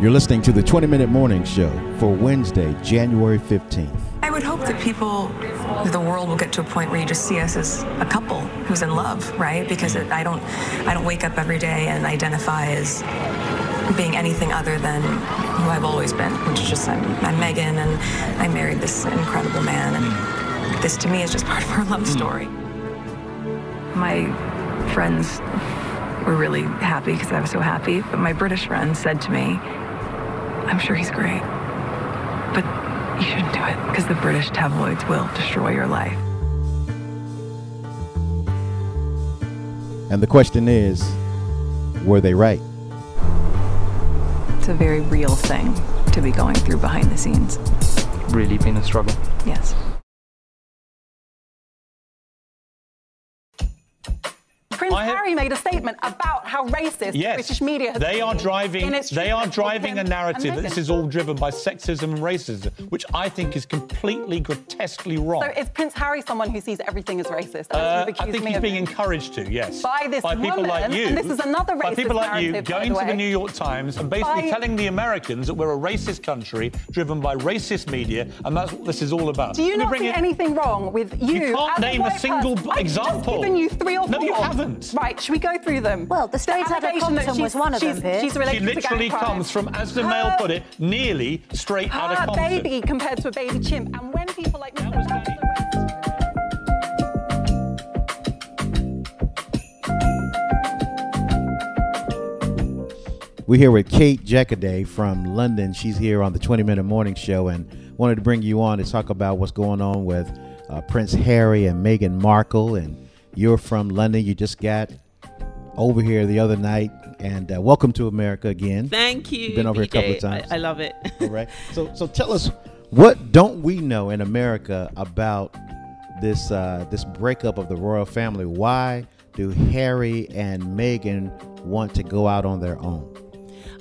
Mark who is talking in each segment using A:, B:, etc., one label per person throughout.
A: You're listening to the 20 Minute Morning Show for Wednesday, January 15th.
B: I would hope that people, the world will get to a point where you just see us as a couple who's in love, right? Because it, I don't, I don't wake up every day and identify as being anything other than who I've always been, which is just I'm, I'm Meghan and I married this incredible man, and this to me is just part of our love story. My friends were really happy because I was so happy, but my British friend said to me, I'm sure he's great, but you shouldn't do it because the British tabloids will destroy your life.
A: And the question is were they right?
B: It's a very real thing to be going through behind the scenes.
C: really been a struggle.
B: Yes.
D: Prince
E: I have-
D: Harry made a statement about how racist
E: Yes,
D: British media has
E: they are driving. They are driving a narrative that this is all driven by sexism and racism, which I think is completely grotesquely wrong.
D: So is Prince Harry someone who sees everything as racist?
E: Uh, I think he's being
D: doing?
E: encouraged to, yes.
D: By this
E: by people
D: woman,
E: like you.
D: and this is another racist By
E: people like you going
D: the
E: to the. New York Times and basically
D: By-
E: telling the Americans that we're a racist country driven by racist media, and that's what this is all about.
D: Do you not see
E: it-
D: anything wrong with you?
E: You can't name a
D: white
E: single
D: person? I've just given you three or four.
E: No, you haven't.
D: Right, should we go through them?
F: Well, the Straits Outta
D: allegation that
F: Compton was one of them,
D: she's-
F: Piers.
D: She's
E: She
D: related to
E: literally
D: gang crime.
E: comes from, as the mail put it, nearly straight out of
D: her
E: Compton.
D: baby compared to a baby chimp. And when people like Mr.
A: We're here with Kate Jackaday from London. She's here on the 20 Minute Morning Show and wanted to bring you on to talk about what's going on with uh, Prince Harry and Meghan Markle. And you're from London. You just got over here the other night. And uh, welcome to America again.
G: Thank you.
A: You've been over here a couple of times.
G: I, I love it.
A: All right. So, so tell us what don't we know in America about this uh, this breakup of the royal family? Why do Harry and Meghan want to go out on their own?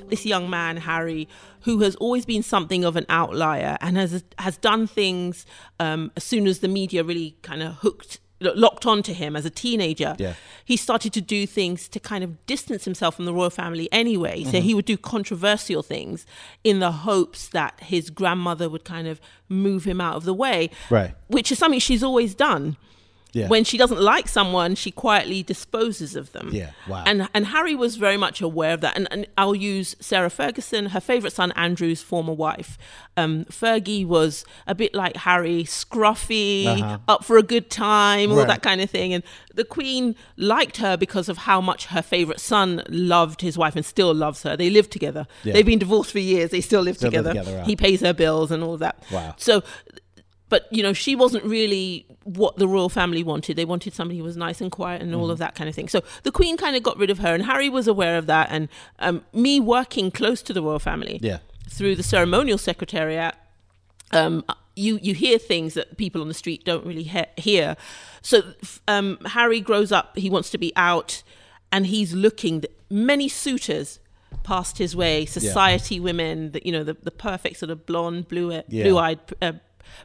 G: this young man Harry, who has always been something of an outlier and has has done things um, as soon as the media really kind of hooked locked onto him as a teenager
A: Yeah.
G: he started to do things to kind of distance himself from the royal family anyway
A: Mm-hmm.
G: so he would do controversial things in the hopes that his grandmother would kind of move him out of the way
A: Right.
G: which is something she's always done
A: Yeah.
G: when she doesn't like someone, she quietly disposes of them.
A: Yeah, wow.
G: And and Harry was very much aware of that. And, and I'll use Sarah Ferguson, her favorite son Andrew's former wife. Um, Fergie was a bit like Harry, scruffy,
A: Uh-huh.
G: up for a good time, all
A: Right.
G: that kind of thing. And the Queen liked her because of how much her favorite son loved his wife and still loves her. They live together.
A: Yeah.
G: They've been divorced for years. They still live
A: Still live
G: together.
A: together, wow.
G: He pays her bills and all of that.
A: Wow.
G: So but you know she wasn't really what the royal family wanted. They wanted somebody who was nice and quiet and all of that kind of thing. So the queen kind of got rid of her and harry was aware of that and um, me working close to the royal family
A: Yeah.
G: through the ceremonial secretariat um, you you hear things that people on the street don't really he- hear. So um, harry grows up he wants to be out and he's looking many suitors passed his way society women the, you know the, the perfect sort of blonde blue
A: Yeah.
G: blue-eyed uh,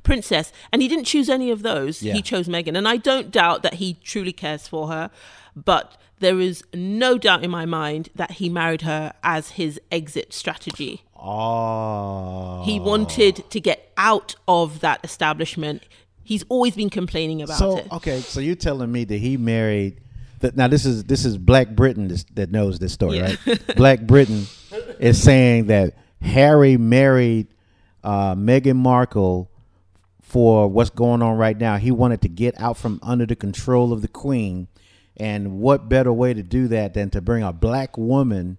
G: princess and he didn't choose any of those
A: Yeah.
G: he chose Meghan and I don't doubt that he truly cares for her but there is no doubt in my mind that he married her as his exit strategy
A: Oh.
G: he wanted to get out of that establishment he's always been complaining about
A: So
G: it
A: okay, so you're telling me that he married. That now this is this is Black Britain this, that knows this story,
G: Yeah.
A: right? Black Britain is saying that Harry married uh, Meghan Markle for what's going on right now. He wanted to get out from under the control of the Queen, and what better way to do that than to bring a black woman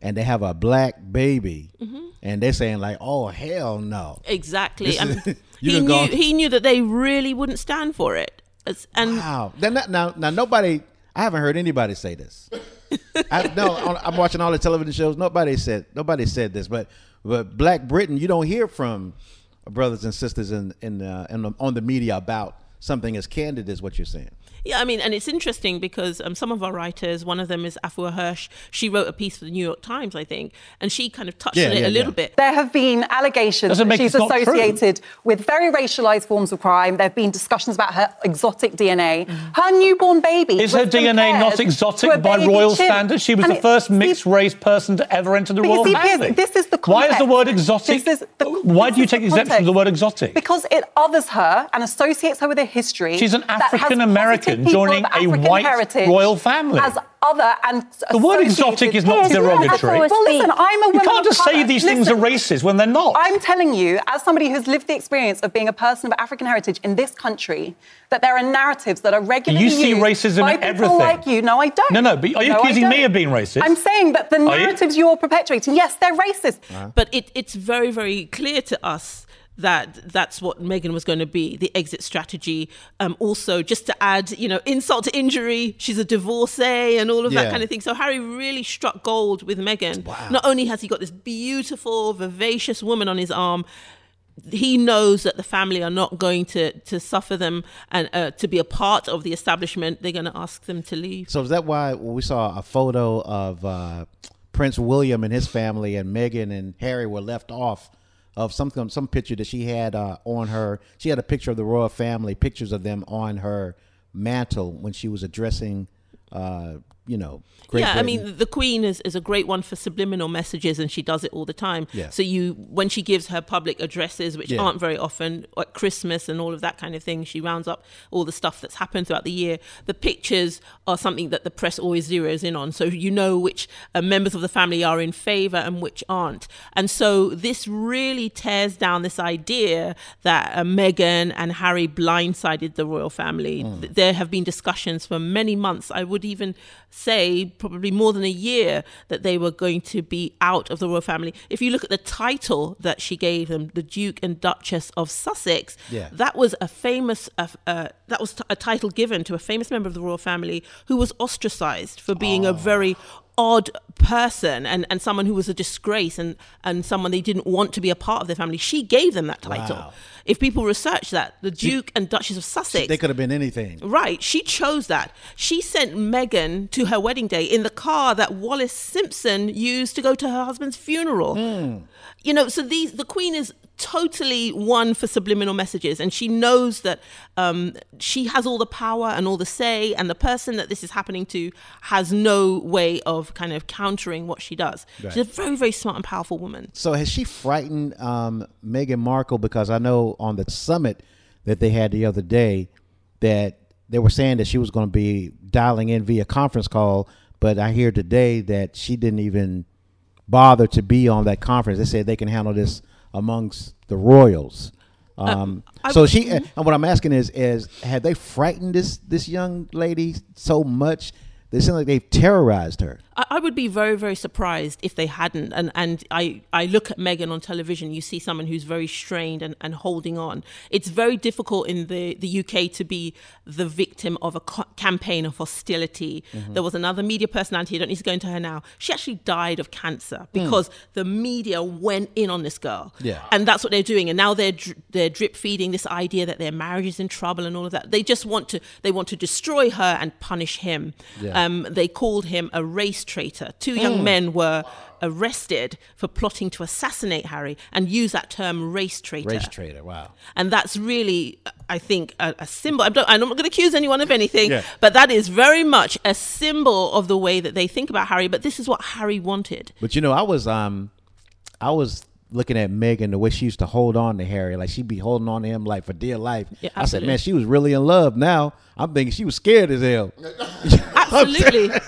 A: and they have a black baby,
G: Mm-hmm.
A: and they're saying like, "Oh hell no!"
G: exactly
A: is-
G: he knew
A: gone-
G: he knew that they really wouldn't stand for it It's- and
A: Wow. That- now, now nobody. I haven't heard anybody say this. I, no, I'm watching all the television shows. Nobody said nobody said this, but but Black Britain, you don't hear from brothers and sisters in in, uh, in on the media about something as candid as what you're saying.
G: Yeah, I mean, and it's interesting because um, some of our writers, one of them is Afua Hirsch, she wrote a piece for the New York Times, I think, and she kind of touched
A: Yeah,
G: on it
A: yeah,
G: a little
A: yeah.
G: bit.
D: There have been allegations that she's
E: it not true.
D: associated with very racialized forms of crime. There have been discussions about her exotic DNA. Her newborn baby.
E: Is her DNA not
D: compared to a
E: exotic by royal
D: chimp.
E: standards? She was
D: And
E: the first mixed race person to ever enter the
D: But
E: royal family.
D: this is the
E: Why is the word exotic?
D: This is the-
E: Why do you take exception to the word exotic?
D: Because it others her and associates her with a history.
E: She's an African American
D: positive people
E: joining a
D: African
E: white
D: heritage
E: royal family.
D: As other and
E: The word exotic is not
D: Piers,
E: derogatory.
D: have Well, listen, I'm a woman.
E: You can't
D: of
E: just say
D: colour.
E: these things are racist when they're not.
D: I'm telling you, as somebody who's lived the experience of being a person of African heritage in this country, that there are narratives that are regularly
E: You see
D: used
E: racism
D: by
E: in
D: people
E: everything.
D: like you. No, I don't.
E: No, no, but are you
D: No,
E: accusing me of being racist?
D: I'm saying that the
E: Are you?
D: narratives you're perpetuating, yes, they're racist.
G: But it, it's very, very clear to us that that's what Meghan was going to be the exit strategy. Um, also, just to add, you know, insult to injury, she's a divorcee and all of
A: Yeah.
G: that kind of thing. So Harry really struck gold with Meghan. Not only has he got this beautiful, vivacious woman on his arm. He knows that the family are not going to to suffer them and uh, to be a part of the establishment. They're going to ask them to leave.
A: So is that why when we saw a photo of uh, Prince William and his family and Meghan and Harry were left off of something some picture that she had uh, on her. She had a picture of the royal family pictures of them on her mantle when she was addressing uh, you know Great
G: yeah, I mean, the Queen is, is a great one for subliminal messages, and she does it all the time.
A: Yeah.
G: So you, when she gives her public addresses, which
A: Yeah.
G: aren't very often, at Christmas and all of that kind of thing, she rounds up all the stuff that's happened throughout the year. The pictures are something that the press always zeroes in on, so you know which uh, members of the family are in favour and which aren't. And so this really tears down this idea that uh, Meghan and Harry blindsided the royal family. Th- There have been discussions for many months. I would even say probably more than a year that they were going to be out of the royal family. If you look at the title that she gave them, the Duke and Duchess of Sussex,
A: Yeah.
G: that was a famous uh, uh, that was t- a title given to a famous member of the royal family who was ostracized for being a very odd person and, and someone who was a disgrace and, and someone they didn't want to be a part of their family. She gave them that title.
A: Wow.
G: If people research that, the Duke and Duchess of Sussex.
A: they could have been anything
G: Right. She chose that. She sent Meghan to her wedding day in the car that Wallis Simpson used to go to her husband's funeral. Hmm. You know, so these the Queen is totally one for subliminal messages, and she knows that um, she has all the power and all the say, and the person that this is happening to has no way of kind of countering what she does. She's a very, very smart and powerful woman.
A: So has she frightened um, Meghan Markle? Because I know on the summit that they had the other day that they were saying that she was going to be dialing in via conference call, but I hear today that she didn't even bother to be on that conference. They said they can handle this amongst the royals. Um,
G: I-
A: so she and what I'm asking is is have they frightened this this young lady so much? They seem like they've terrorized her.
G: I, would be very, very surprised if they hadn't. And and I, I look at Meghan on television, you see someone who's very strained and, and holding on. It's very difficult in the, the UK to be the victim of a co- campaign of hostility. There was another media personality, I don't need to go into her now. She actually died of cancer because the media went in on this girl.
A: Yeah.
G: And that's what they're doing. And now they're they're drip feeding this idea that their marriage is in trouble and all of that. They just want to they want to destroy her and punish him.
A: Yeah.
G: Um, they called him a race traitor. Two young men were arrested for plotting to assassinate Harry and use that term race traitor.
A: Race trader. Wow.
G: And that's really, I think, a, a symbol. I'm, don't, I'm not going to accuse anyone of anything,
A: Yeah.
G: but that is very much a symbol of the way that they think about Harry. But this is what Harry wanted.
A: But you know, I was um, I was looking at Meghan the way she used to hold on to Harry, like she'd be holding on to him like for dear life.
G: Yeah,
A: I said, man, she was really in love. Now I'm thinking she was scared as hell.
G: Absolutely.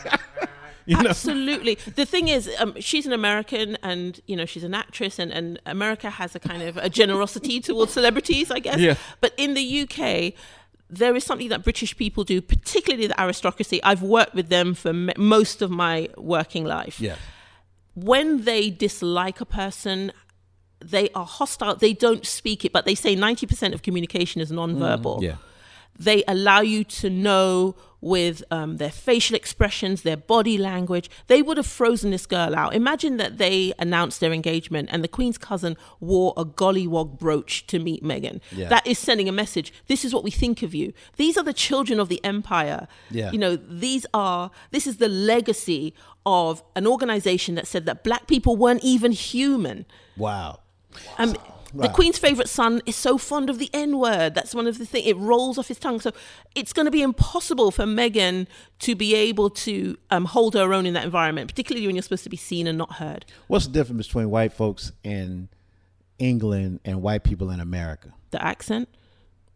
A: You know?
G: Absolutely. The thing is, um, she's an American, and you know she's an actress, and, and America has a kind of a generosity towards celebrities, I guess.
A: Yeah.
G: But in the UK, there is something that British people do, particularly the aristocracy. I've worked with them for m- most of my working life.
A: Yeah.
G: When they dislike a person, they are hostile. They don't speak it, but they say ninety percent of communication is nonverbal
A: Mm, Yeah.
G: They allow you to know with um, their facial expressions, their body language. They would have frozen this girl out. Imagine that they announced their engagement and the Queen's cousin wore a gollywog brooch to meet Meghan.
A: Yeah.
G: That is sending a message. This is what we think of you. These are the children of the empire.
A: Yeah.
G: You know, these are, this is the legacy of an organization that said that black people weren't even human.
A: Wow.
G: Um, The Queen's favorite son is so fond of the N word. That's one of the things. It rolls off his tongue. So it's going to be impossible for Meghan to be able to um, hold her own in that environment, particularly when you're supposed to be seen and not heard.
A: What's the difference between white folks in England and white people in America?
G: The accent.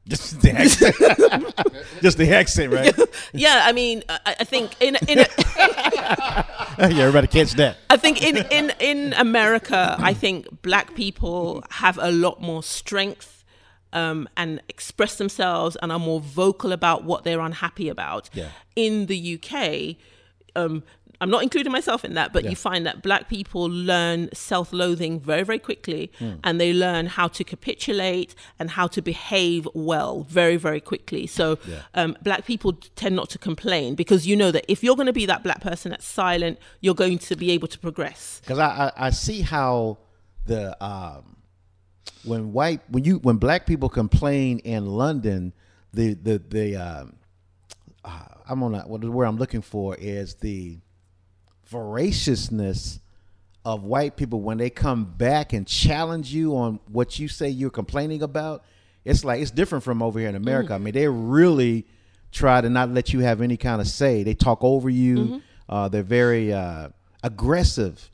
A: Just the accent. Just the accent, right?
G: Yeah, I mean, I, I think in in a,
A: yeah, everybody catch that.
G: I think in, in, in America, I think black people have a lot more strength um, and express themselves and are more vocal about what they're unhappy about.
A: Yeah.
G: In the UK, um, I'm not including myself in that, but
A: Yeah.
G: you find that black people learn self loathing very, very quickly
A: Hmm.
G: and they learn how to capitulate and how to behave well very, very quickly. So
A: Yeah.
G: um, black people tend not to complain because you know that if you're going to be that black person that's silent, you're going to be able to progress.
A: Because I, I I see how the um when white when you when black people complain in London, the the the um, uh, I'm on a, what the word I'm looking for is the voraciousness of white people when they come back and challenge you on what you say you're complaining about. It's like it's different from over here in America. I mean, they really try to not let you have any kind of say. They talk over you. Uh, they're very uh, aggressive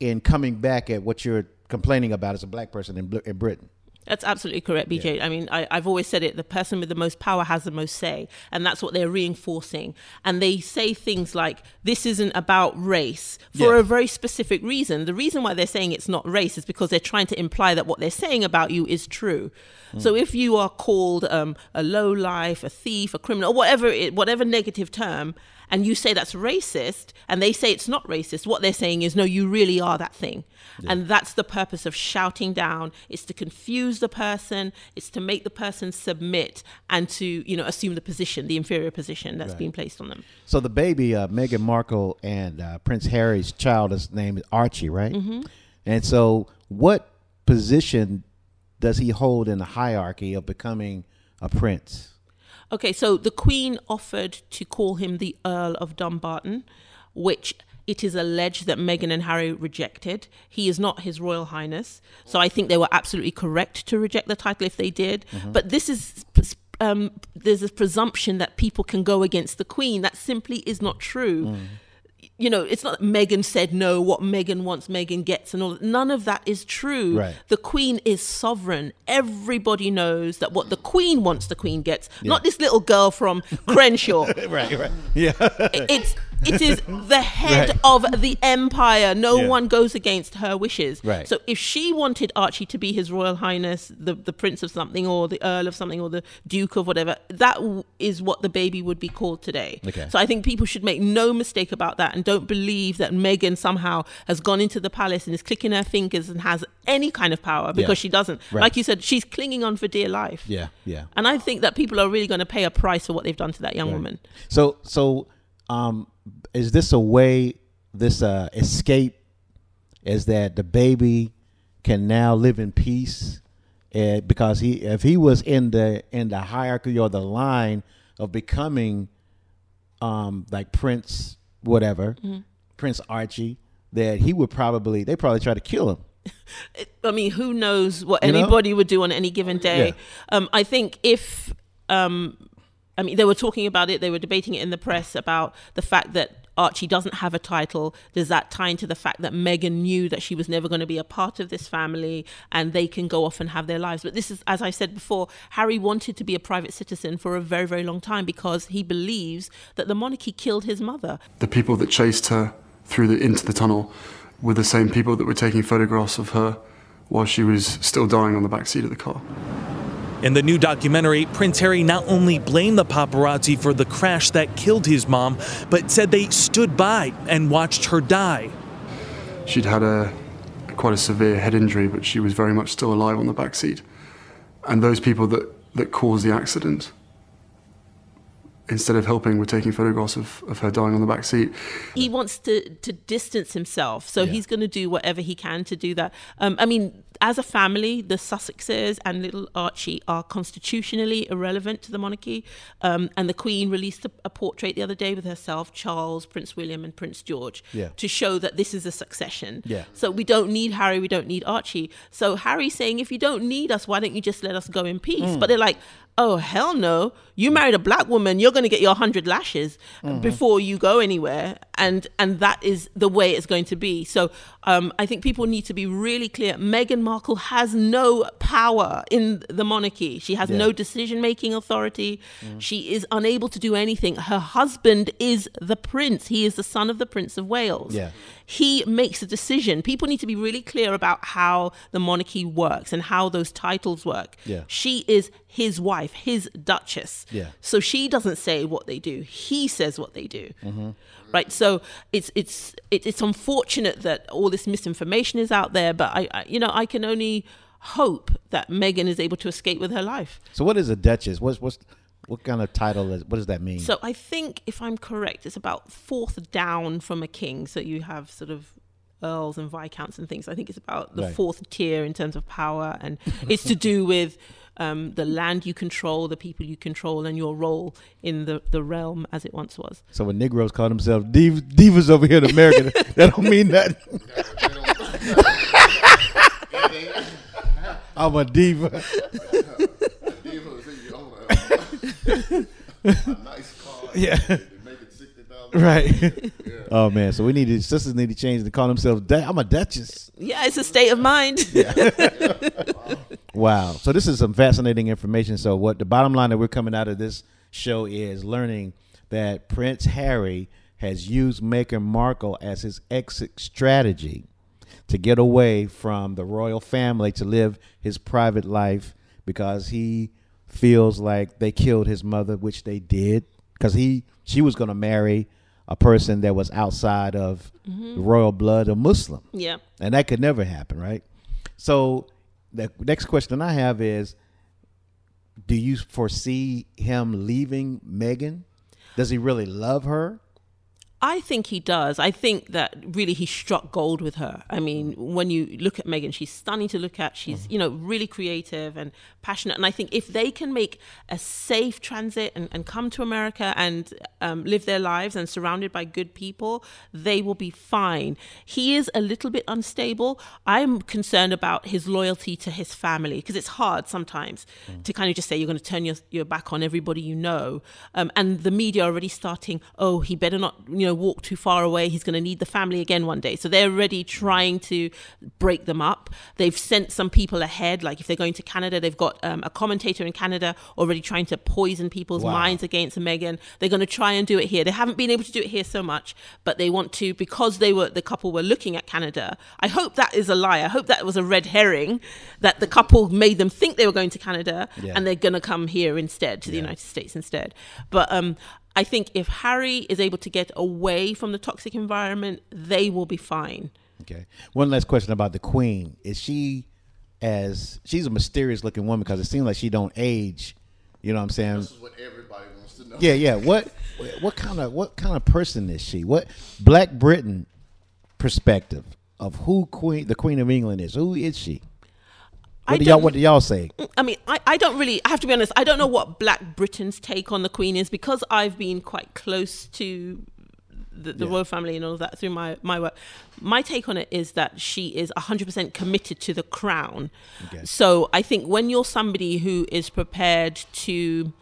A: in coming back at what you're complaining about as a black person in, in Britain.
G: That's absolutely correct, BJ. I mean, I, I've always said it the person with the most power has the most say. And that's what they're reinforcing. And they say things like, this isn't about race for
A: Yeah.
G: a very specific reason. The reason why they're saying it's not race is because they're trying to imply that what they're saying about you is true. So if you are called um, a low life, a thief, a criminal, whatever, it, whatever negative term, and you say that's racist, and they say it's not racist, what they're saying is, no, you really are that thing. And that's the purpose of shouting down. It's to confuse the person. It's to make the person submit and to, you know, assume the position, the inferior position that's being placed on them.
A: So the baby, uh, Meghan Markle and uh, Prince Harry's child is named Archie, right? Mm-hmm. And so, what position does he hold in the hierarchy of becoming a prince?
G: Okay, so the Queen offered to call him the Earl of Dumbarton, which it is alleged that Meghan and Harry rejected. He is not His Royal Highness, so I think they were absolutely correct to reject the title if they did. But this is. Um, there's a presumption that people can go against the Queen. That simply is not true. You know, it's not that Meghan said no, what Meghan wants, Meghan gets, and all. None of that is true.
A: Right.
G: The Queen is sovereign. Everybody knows that what the Queen wants, the Queen gets. Not this little girl from Crenshaw.
A: Right, right. Yeah.
G: it's it is the head
A: Right.
G: of the empire. No
A: Yeah.
G: one goes against her wishes.
A: Right.
G: So if she wanted Archie to be His Royal Highness, the the Prince of something, or the Earl of something, or the Duke of whatever, that w- is what the baby would be called today.
A: Okay.
G: So I think people should make no mistake about that and don't believe that Meghan somehow has gone into the palace and is clicking her fingers and has any kind of power because
A: Yeah.
G: she doesn't.
A: Right.
G: Like you said, she's clinging on for dear life.
A: yeah, yeah.
G: And I think that people are really going to pay a price for what they've done to that young woman.
A: So, so, um, is this a way, this uh, escape, is that the baby can now live in peace, uh, because he, if he was in the in the hierarchy or the line of becoming, um, like Prince, whatever,
G: Mm-hmm.
A: Prince Archie, that he would probably they probably try to kill him.
G: I mean, who knows what
A: You know?
G: anybody would do on any given day?
A: Yeah.
G: Um, I think if, um, I mean, they were talking about it, they were debating it in the press about the fact that Archie doesn't have a title. Does that tie into the fact that Meghan knew that she was never going to be a part of this family and they can go off and have their lives? But this is, as I said before, Harry wanted to be a private citizen for a very, very long time because he believes that the monarchy killed his mother.
F: the people that chased her through the into the tunnel were the same people that were taking photographs of her while she was still dying on the back seat of the car.
H: In the new documentary, Prince Harry not only blamed the paparazzi for the crash that killed his mom, but said they stood by and watched her die.
F: She'd had a quite a severe head injury, but she was very much still alive on the back seat. And those people that, that caused the accident instead of helping with taking photographs of, of her dying on the back seat.
G: he wants to to distance himself so he's going to do whatever he can to do that um, i mean as a family the sussexes and little archie are constitutionally irrelevant to the monarchy um, and the queen released a, a portrait the other day with herself charles prince william and prince george
A: Yeah.
G: to show that this is a succession
A: Yeah.
G: so we don't need harry we don't need archie so harry's saying if you don't need us why don't you just let us go in peace
A: Mm.
G: but they're like oh hell no you married a black woman you're going to get your 100 lashes
A: Mm-hmm.
G: before you go anywhere and and that is the way it's going to be so um, i think people need to be really clear meghan markle has no power in the monarchy she has
A: Yeah.
G: no decision making authority
A: Mm.
G: she is unable to do anything her husband is the prince he is the son of the prince of wales
A: Yeah.
G: he makes a decision. People need to be really clear about how the monarchy works and how those titles work.
A: Yeah.
G: She is his wife, his duchess.
A: Yeah.
G: So she doesn't say what they do. He says what they do.
A: Mm-hmm.
G: Right. So it's it's it's unfortunate that all this misinformation is out there, but I, I you know I can only hope that Meghan is able to escape with her life.
A: So what is a duchess? What's what's what kind of title is? What does that mean?
G: So I think, if I'm correct, it's about fourth down from a king. So you have sort of earls and viscounts and things. I think it's about the
A: Right.
G: fourth tier in terms of power, and it's to do with um, the land you control, the people you control, and your role in the, the realm as it once was.
A: So when Negroes call themselves div- divas over here in America, that don't mean nothing. I'm a diva. Yeah. Right. Oh man. So we need to sisters need to change to call themselves. Du- I'm a duchess.
G: Yeah, it's a state of mind.
A: Wow. So this is some fascinating information. So what the bottom line that we're coming out of this show is learning that Prince Harry has used Meghan Markle as his exit strategy to get away from the royal family to live his private life because he feels like they killed his mother, which they did, because he she was going to marry a person that was outside of the royal blood, a Muslim
G: yeah.
A: and that could never happen, right? So the next question I have is: Do you foresee him leaving Meghan? Does he really love her?
G: I think he does. I think that really he struck gold with her. I mean, when you look at Meghan, she's stunning to look at. She's, you know, really creative and passionate. And I think if they can make a safe transit and, and come to America and um, live their lives and surrounded by good people, they will be fine. He is a little bit unstable. I'm concerned about his loyalty to his family because it's hard sometimes to kind of just say you're going to turn your, your back on everybody you know. Um, and the media are already starting, oh, he better not, you know, walk too far away. He's going to need the family again one day. So they're already trying to break them up. They've sent some people ahead. Like if they're going to Canada, they've got um, a commentator in Canada already trying to poison people's
A: Wow.
G: minds against Meghan. They're going to try and do it here. They haven't been able to do it here so much, but they want to because they were the couple were looking at Canada. I hope that is a lie. I hope that was a red herring that the couple made them think they were going to Canada
A: Yeah.
G: and they're going to come here instead to the United States instead. But um I think if Harry is able to get away from the toxic environment, they will be fine.
A: Okay. One last question about the Queen: Is she as she's a mysterious looking woman because it seems like she don't age? You know what I'm saying?
I: This is what everybody wants to know.
A: Yeah, yeah. What what kind of what kind of person is she? What Black Britain perspective of who Queen the Queen of England is? Who is she? What do y'all what do y'all say?
G: Mm, I mean, I, I don't really, I have to be honest, I don't know what Black Britain's take on the Queen is because I've been quite close to the, the
A: Yeah.
G: royal family and all of that through my, my work. My take on it is that she is 100% committed to the crown.
A: Okay.
G: So I think when you're somebody who is prepared to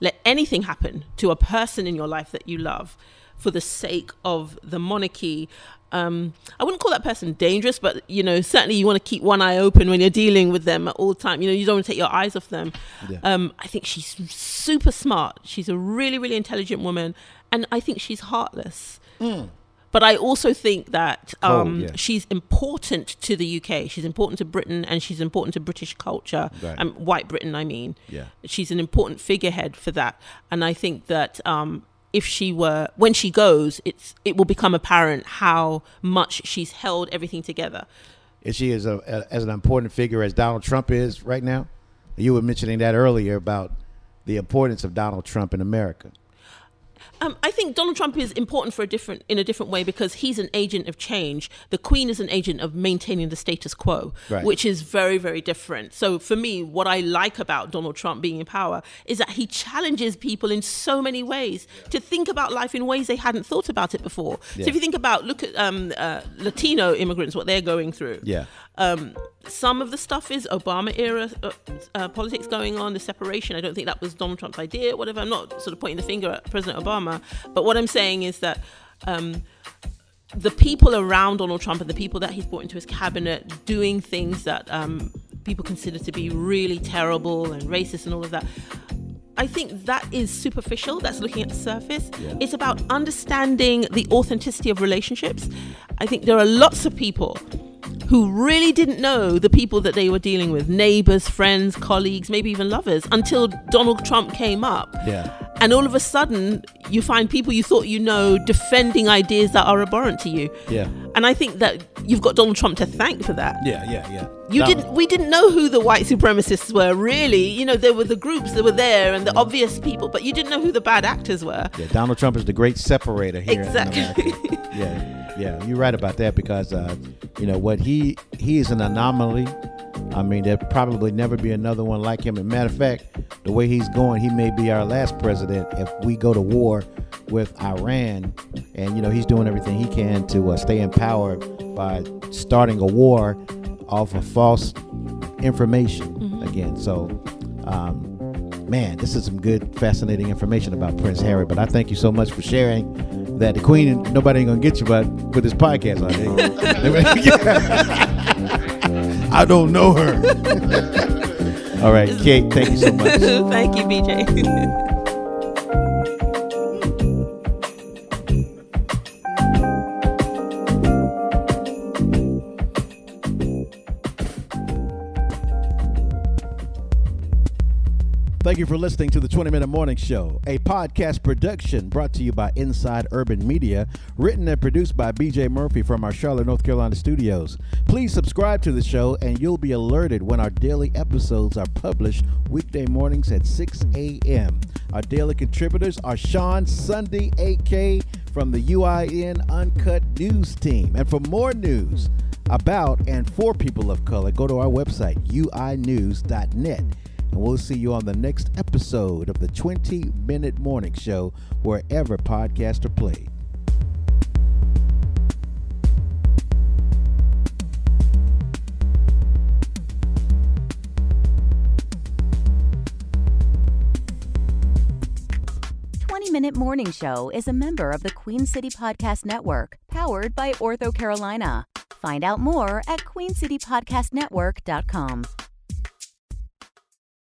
G: let anything happen to a person in your life that you love for the sake of the monarchy um, I wouldn't call that person dangerous, but you know, certainly you want to keep one eye open when you're dealing with them at all time. You know, you don't want to take your eyes off them.
A: Yeah.
G: Um, I think she's super smart. She's a really, really intelligent woman, and I think she's heartless. But I also think that um,
A: yeah.
G: she's important to the UK. She's important to Britain, and she's important to British culture.
A: Right.
G: Um, white Britain, I mean.
A: Yeah.
G: She's an important figurehead for that, and I think that um, if she were when she goes, it's it will become apparent how much she's held everything together.
A: Is she is a, a as an important figure as Donald Trump is right now? You were mentioning that earlier about the importance of Donald Trump in America.
G: Um, I think Donald Trump is important for a different in a different way because he's an agent of change. The Queen is an agent of maintaining the status quo,
A: Right.
G: which is very very different. So for me, what I like about Donald Trump being in power is that he challenges people in so many ways to think about life in ways they hadn't thought about it before.
A: Yeah.
G: So if you think about look at um, uh, Latino immigrants, what they're going through.
A: Yeah.
G: Um, some of the stuff is Obama era uh, uh, politics going on, the separation. I don't think that was Donald Trump's idea, whatever. I'm not sort of pointing the finger at President Obama, but what I'm saying is that um, the people around Donald Trump and the people that he's brought into his cabinet doing things that um, people consider to be really terrible and racist and all of that. I think that is superficial. That's looking at the surface. It's about understanding the authenticity of relationships. I think there are lots of people who really didn't know the people that they were dealing with neighbors, friends, colleagues, maybe even lovers until Donald Trump came up.
A: Yeah.
G: And all of a sudden, you find people you thought you know defending ideas that are abhorrent to you.
A: Yeah.
G: And I think that you've got Donald Trump to thank for that.
A: Yeah, yeah, yeah.
G: You
A: Donald-
G: didn't. We didn't know who the white supremacists were. Really, you know, there were the groups that were there and the obvious people, but you didn't know who the bad actors were.
A: Yeah, Donald Trump is the great separator here.
G: Exactly.
A: Yeah, yeah, you're right about that because uh, you know what he he is an anomaly. I mean, there'll probably never be another one like him. And matter of fact, the way he's going, he may be our last president if we go to war with Iran. And you know, he's doing everything he can to uh, stay in power by starting a war off of false information again. So. Um, man, this is some good, fascinating information about Prince Harry. But I thank you so much for sharing that. The Queen, and nobody ain't gonna get you, but with this podcast on it. I don't know her. All right, Kate, thank you so much.
G: Thank you, BJ.
A: Thank you for listening to the 20 Minute Morning Show, a podcast production brought to you by Inside Urban Media, written and produced by BJ Murphy from our Charlotte, North Carolina studios. Please subscribe to the show and you'll be alerted when our daily episodes are published weekday mornings at 6 a.m. Our daily contributors are Sean Sunday, AK from the UIN Uncut News team. And for more news about and for people of color, go to our website, uinews.net. And we'll see you on the next episode of the 20 Minute Morning Show, wherever podcasts are played.
I: Minute Morning Show is a member of the Queen City Podcast Network, powered by Ortho Carolina. Find out more at queencitypodcastnetwork.com.